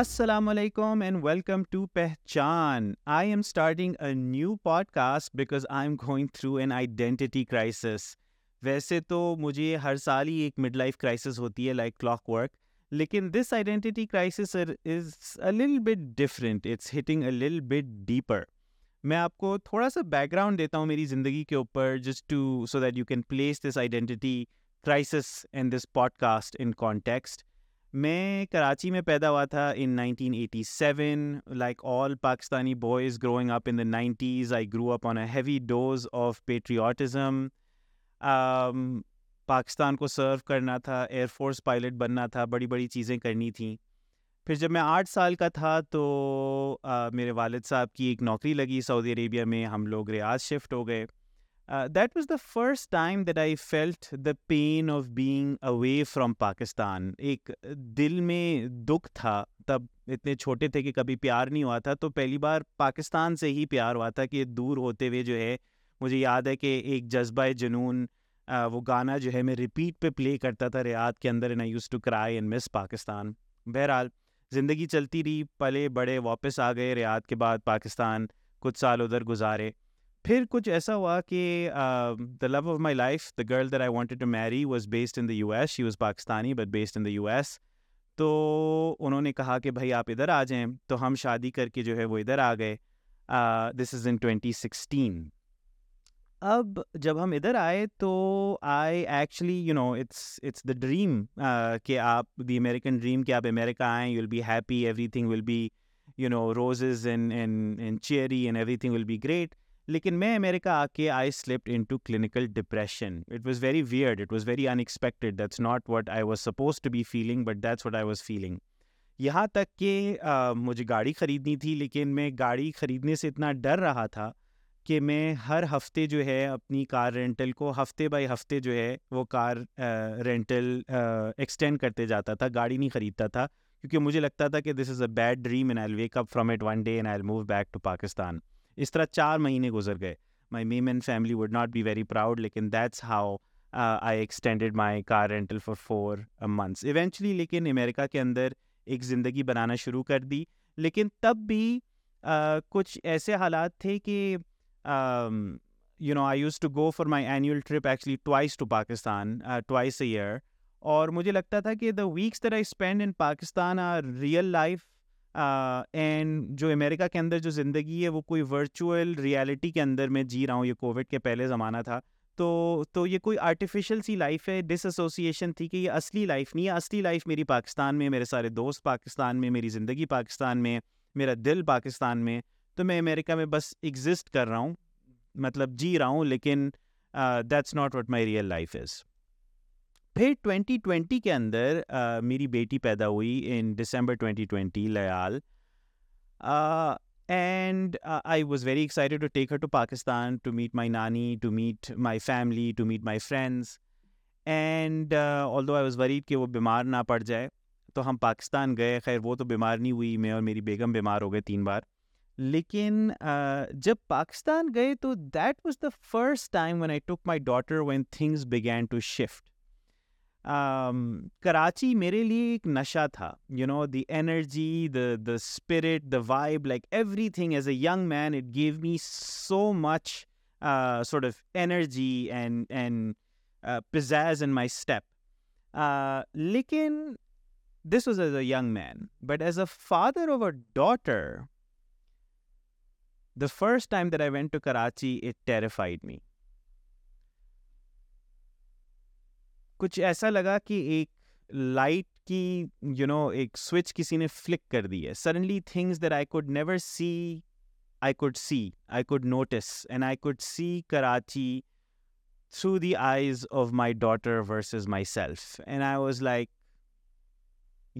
السلام علیکم and welcome to Pehchaan I am starting a new podcast because I am going through an identity crisis ویسے تو مجھے ہر سال ہی ایک مڈ لائف کرائسس ہوتی ہے لائک کلاک ورک لیکن دس identity crisis is a Lal but different it's hitting a Lal bit deeper میں آپ کو تھوڑا سا بیک گراؤنڈ دیتا ہوں میری زندگی کے اوپر just to so that you can place this identity crisis and this podcast in context میں کراچی میں پیدا ہوا تھا in nineteen eighty seven like all Pakistani boys growing up in the nineties I grew up on a heavy dose of patriotism Pakistan کو serve کرنا تھا air force pilot بننا تھا بڑی بڑی چیزیں کرنی تھیں پھر جب میں آٹھ سال کا تھا تو میرے والد صاحب کی ایک نوکری لگی سعودی عربیہ میں ہم لوگ ریاض شفٹ ہو گئے that was the first time that I felt the pain of being away from Pakistan ایک دل میں دکھ تھا تب اتنے چھوٹے تھے کہ کبھی پیار نہیں ہوا تھا تو پہلی بار پاکستان سے ہی پیار ہوا تھا کہ دور ہوتے ہوئے جو ہے مجھے یاد ہے کہ ایک جذبہ جنون وہ گانا جو ہے میں ریپیٹ پہ پلے کرتا تھا ریاض کے اندر and I used to cry and miss Pakistan بہرحال زندگی چلتی رہی پلے بڑے واپس آ گئے ریاض کے بعد پاکستان کچھ سال ادھر گزارے پھر کچھ ایسا ہوا کہ the love of my life the girl that I wanted to marry was based in the U S she was Pakistani but based in the U S تو انہوں نے کہا کہ بھائی آپ ادھر آ جائیں تو ہم شادی کر کے جو ہے وہ ادھر آ گئے دس از ان ٹوینٹی سکسٹین اب جب ہم ادھر آئے تو I actually you know it's it's the dream کہ آپ دی امیریکن ڈریم کہ آپ امیریکا آئیں you will be happy everything will be you know roses in cherry and everything will be great لیکن میں America آ کے I slipped into clinical depression it was very weird it was very in that's not what I was suppose to be feeling but that's what I was feeling یہاں تک کہ مجھے گاڑی خریدنی تھی لیکن میں گاڑی خریدنے سے اتنا ڈر رہا تھا کہ میں ہر ہفتے جو ہے اپنی کار رینٹل کو ہفتے بائی ہفتے جو ہے وہ کار رینٹل ایکسٹینڈ کرتے جاتا تھا گاڑی نہیں خریدتا تھا کیونکہ مجھے لگتا تھا کہ this is a bad dream and I wake up from it one day and I move back to Pakistan اس طرح چار مہینے گزر گئے my mom and family would not be very proud لیکن that's how I extended my car rental for four months eventually لیکن America کے اندر ایک زندگی بنانا شروع کر دی لیکن تب بھی uh, کچھ ایسے حالات تھے کہ you know I used to go for my annual trip actually twice to Pakistan twice a year اور مجھے لگتا تھا کہ the weeks there I spend in Pakistan are real life and جو امریکہ کے اندر جو زندگی ہے وہ کوئی ورچوئل ریالٹی کے اندر میں جی رہا ہوں یہ کووڈ کے پہلے زمانہ تھا تو تو یہ کوئی آرٹیفیشیل سی لائف ہے ڈس ایسوسیشن تھی کہ یہ اصلی لائف نہیں ہے اصلی لائف میری پاکستان میں میرے سارے دوست پاکستان میں میری زندگی پاکستان میں میرا دل پاکستان میں تو میں امیریکہ میں بس ایگزسٹ کر رہا ہوں مطلب جی رہا ہوں لیکن that's not what my real life is پھر ٹوینٹی ٹوینٹی کے اندر میری بیٹی پیدا ہوئی in December twenty twenty Layal and I was very excited to take her to Pakistan to meet my نانی to meet my family to meet my friends and although I was worried کہ وہ بیمار نہ پڑ جائے تو ہم پاکستان گئے خیر وہ تو بیمار نہیں ہوئی میں اور میری بیگم بیمار ہو گئے تین بار لیکن جب پاکستان گئے تو that was the first time when I took my daughter when things begin to shift Karachi میرے لیے ایک نشہ تھا you know the energy the the spirit the vibe like everything as a young man it gave me so much sort of energy and and pizzazz in my step لیکن this was as a young man but as a father of a daughter the first time that I went to Karachi it terrified me کچھ ایسا لگا کہ ایک light کی you know ایک switch کسی نے فلک کر دی ہے suddenly things that I could never see I could see I could notice and I could see Karachi through the eyes of my daughter versus myself and I was like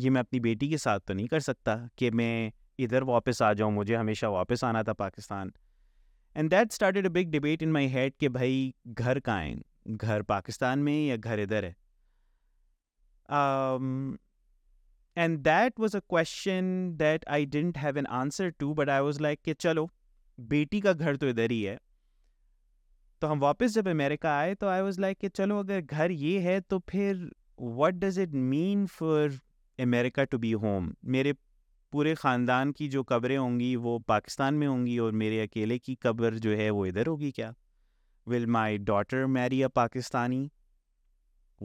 یہ میں اپنی بیٹی کے ساتھ تو نہیں کر سکتا کہ میں ادھر واپس آ جاؤں مجھے ہمیشہ واپس آنا تھا Pakistan and that started a big debate in my head کہ بھائی گھر کا آئیں گھر پاکستان میں یا گھر ادھر ہے and that was a question that I didn't have an answer to but I was like کہ چلو بیٹی کا گھر تو ادھر ہی ہے تو ہم واپس جب امیریکا آئے تو آئی واز لائک کہ چلو اگر گھر یہ ہے تو پھر what does it mean for America to be home میرے پورے خاندان کی جو قبریں ہوں گی وہ پاکستان میں ہوں گی اور میرے اکیلے کی قبر جو ہے وہ ادھر ہوگی کیا ول my daughter marry a Pakistani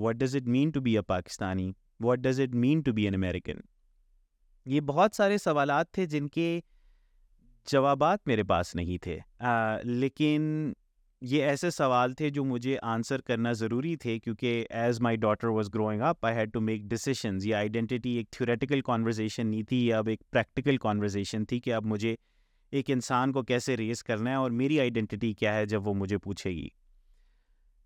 what does it mean to be a Pakistani what does it mean to be an American یہ بہت سارے سوالات تھے جن کے جوابات میرے پاس نہیں تھے آ, لیکن یہ ایسے سوال تھے جو مجھے آنسر کرنا ضروری تھے کیونکہ as my daughter was growing up I had to make decisions یہ آئیڈینٹی ایک تھیوریٹیکل کانورزیشن نہیں تھی یا اب ایک پریکٹیکل کانورزیشن تھی کہ اب مجھے ایک انسان کو کیسے ریز کرنا ہے اور میری آئیڈینٹی کیا ہے جب وہ مجھے پوچھے گی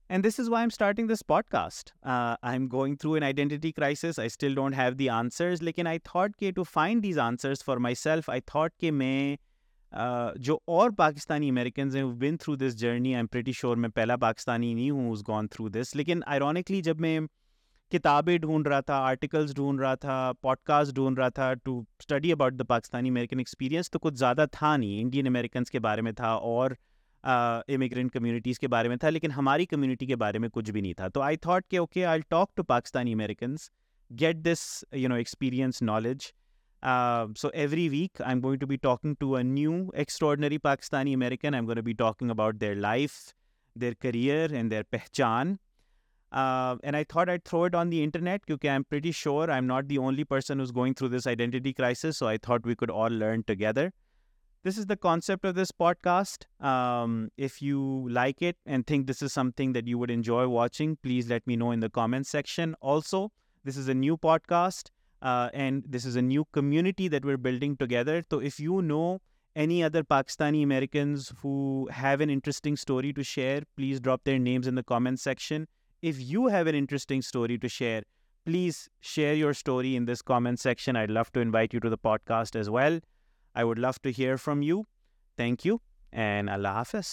and this is why am starting this podcast I am going through an identity crisis I still don't have the answers لیکن آئی تھاٹ کے to find these answers for myself I thought کہ میں uh, جو اور Pakistani Americans ہیں one through this journey I am pretty sure میں پہلا پاکستانی نہیں ہوں از گون تھرو دس لیکن آئرونکلی جب میں کتابیں ڈھونڈ رہا تھا آرٹیکلس ڈھونڈ رہا تھا پوڈ کاسٹ ڈھونڈ رہا تھا to study about the Pakistani American experience تو کچھ زیادہ تھا نہیں انڈین امیریکنس کے بارے میں تھا اور امیگرینٹ کمیونٹیز کے بارے میں تھا لیکن ہماری کمیونٹی کے بارے میں کچھ بھی نہیں تھا تو آئی تھاٹ کہ okay I talk to Pakistani Americans get this you know experience knowledge so every week I am going to be talking to a new extraordinary Pakistani American I am going be talking about their life their career and their pehchaan Uh, and I thought I'd throw it on the internet because I'm pretty sure I'm not the only person who's going through this identity crisis. So I thought we could all learn together. This is the concept of this podcast. Um, if you like it and think this is something that you would enjoy watching, please let me know in the comments section. Also, this is a new podcast uh, and this is a new community that we're building together. So if you know any other Pakistani Americans who have an interesting story to share, please drop their names in the comments section. If you have an interesting story to share, please share your story in this comment section. I'd love to invite you to the podcast as well. I would love to hear from you. Thank you, and Allah Hafiz.